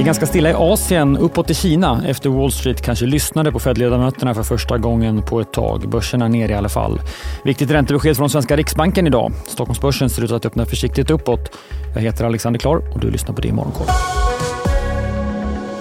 Det är ganska stilla i Asien, uppåt i Kina efter Wall Street kanske lyssnade på Fed-ledamöterna för första gången på ett tag. Börserna är ner i alla fall. Viktigt räntebesked från svenska Riksbanken idag. Stockholmsbörsen ser ut att öppna försiktigt uppåt. Jag heter Alexander Klar och du lyssnar på det i Morgonkoll.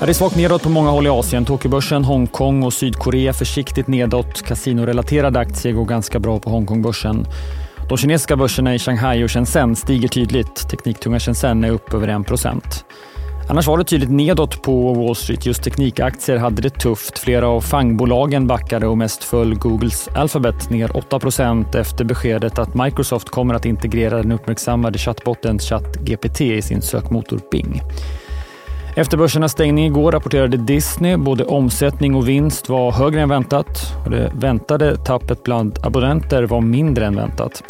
det är svagt nedåt på många håll i Asien. Tokyobörsen, Hongkong och Sydkorea försiktigt nedåt. Kasinorelaterade aktier går ganska bra på Hongkongbörsen. De kinesiska börserna i Shanghai och Shenzhen stiger tydligt. Tekniktunga Shenzhen är upp över 1 Annars var det tydligt nedåt på Wall Street. Just teknikaktier hade det tufft. Flera av fangbolagen backade och mest föll Googles Alphabet ner 8% efter beskedet att Microsoft kommer att integrera den uppmärksammade chattbotten ChatGPT i sin sökmotor Bing. Efter börsernas stängning igår rapporterade Disney både omsättning och vinst var högre än väntat och det väntade tappet bland abonnenter var mindre än väntat.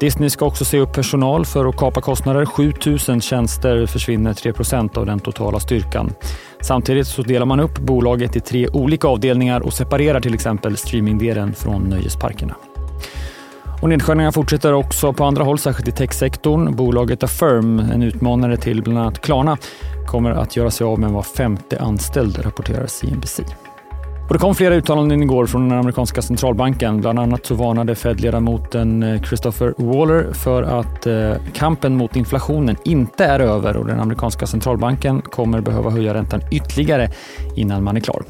Disney ska också se upp personal för att kapa kostnader. 7000 tjänster försvinner 3 procent av den totala styrkan. Samtidigt så delar man upp bolaget i tre olika avdelningar och separerar till exempel streamingdelen från nöjesparkerna. Och nedskärningarna fortsätter också på andra håll, särskilt i techsektorn. Bolaget Affirm, en utmanare till bland annat Klarna, kommer att göra sig av med var femte anställd, rapporterar CNBC. Och det kom flera uttalanden igår från den amerikanska centralbanken. Bland annat så varnade Fed-ledamoten eh, Christopher Waller för att eh, kampen mot inflationen inte är över och den amerikanska centralbanken kommer behöva höja räntan ytterligare innan man är klar.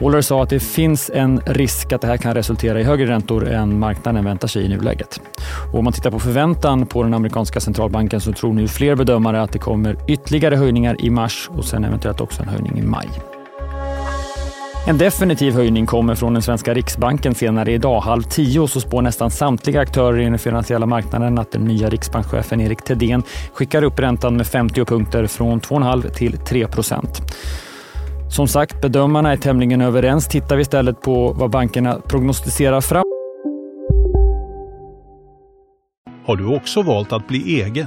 Waller sa att det finns en risk att det här kan resultera i högre räntor än marknaden väntar sig i nuläget. Och om man tittar på förväntan på den amerikanska centralbanken så tror nu fler bedömare att det kommer ytterligare höjningar i mars och sen eventuellt också en höjning i maj. En definitiv höjning kommer från den svenska Riksbanken senare idag. Halv tio så spår nästan samtliga aktörer i den finansiella marknaden att den nya riksbankschefen Erik Thedéen skickar upp räntan med 50 punkter från 2,5 till 3 procent. Som sagt, bedömarna är tämligen överens. Tittar vi istället på vad bankerna prognostiserar fram. Har du också valt att bli egen?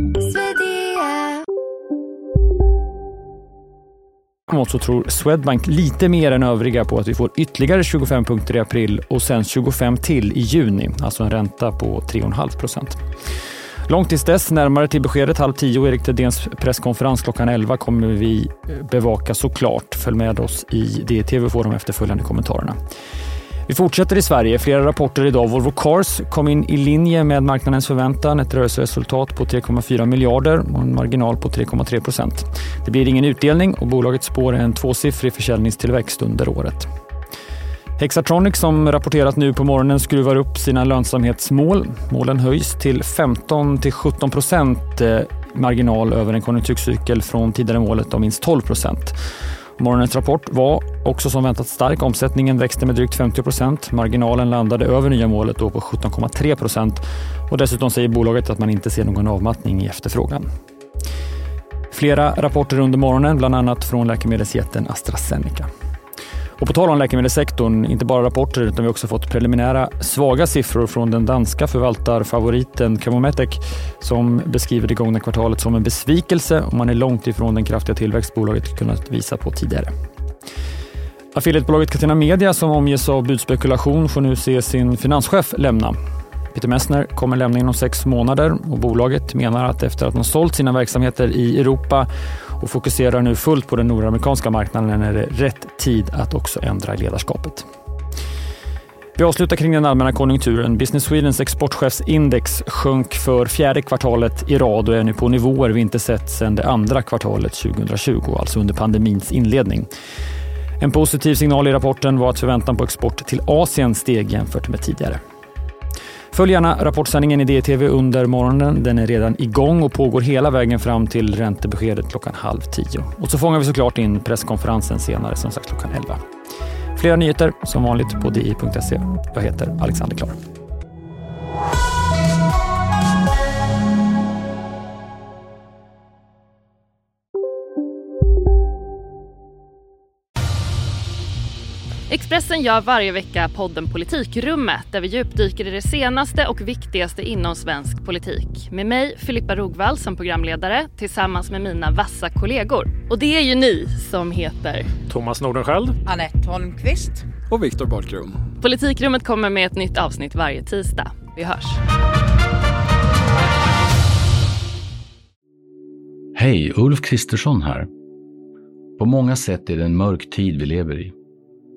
Däremot så tror Swedbank lite mer än övriga på att vi får ytterligare 25 punkter i april och sen 25 till i juni, alltså en ränta på 3,5 procent. Långt tills dess, närmare till beskedet halv tio, Erik Thedéens presskonferens klockan 11 kommer vi bevaka såklart. Följ med oss i DTV Forum de efterföljande kommentarerna. Vi fortsätter i Sverige. Flera rapporter idag. Volvo Cars kom in i linje med marknadens förväntan. Ett rörelseresultat på 3,4 miljarder och en marginal på 3,3 procent. Det blir ingen utdelning och bolaget spår en tvåsiffrig försäljningstillväxt under året. Hexatronic som rapporterat nu på morgonen skruvar upp sina lönsamhetsmål. Målen höjs till 15 till 17 procent eh, marginal över en konjunkturcykel från tidigare målet om minst 12 procent. Morgonens rapport var också som väntat stark. Omsättningen växte med drygt 50 procent. Marginalen landade över nya målet då på 17,3 procent. Och dessutom säger bolaget att man inte ser någon avmattning i efterfrågan. Flera rapporter under morgonen, bland annat från läkemedelsjätten AstraZeneca. Och på tal om läkemedelssektorn, inte bara rapporter utan vi har också fått preliminära svaga siffror från den danska förvaltarfavoriten Camometec som beskriver det gångna kvartalet som en besvikelse och man är långt ifrån den kraftiga tillväxt bolaget kunnat visa på tidigare. Affiliatebolaget Catena Media som omges av budspekulation får nu se sin finanschef lämna. Peter Messner kommer lämna inom sex månader och bolaget menar att efter att man sålt sina verksamheter i Europa och fokuserar nu fullt på den nordamerikanska marknaden är det rätt tid att också ändra ledarskapet. Vi avslutar kring den allmänna konjunkturen. Business Swedens exportchefsindex sjönk för fjärde kvartalet i rad och är nu på nivåer vi inte sett sedan det andra kvartalet 2020, alltså under pandemins inledning. En positiv signal i rapporten var att förväntan på export till Asien steg jämfört med tidigare. Följ gärna Rapportsändningen i DTV under morgonen. Den är redan igång och pågår hela vägen fram till räntebeskedet klockan halv tio. Och så fångar vi såklart in presskonferensen senare, som sagt klockan 11. Flera nyheter som vanligt på di.se. Jag heter Alexander Klar. Expressen gör varje vecka podden Politikrummet där vi djupdyker i det senaste och viktigaste inom svensk politik. Med mig, Filippa Rogvall, som programledare tillsammans med mina vassa kollegor. Och det är ju ni som heter Thomas Nordenskjöld, Anette Holmqvist och Viktor Bartkron. Politikrummet kommer med ett nytt avsnitt varje tisdag. Vi hörs. Hej, Ulf Kristersson här. På många sätt är det en mörk tid vi lever i.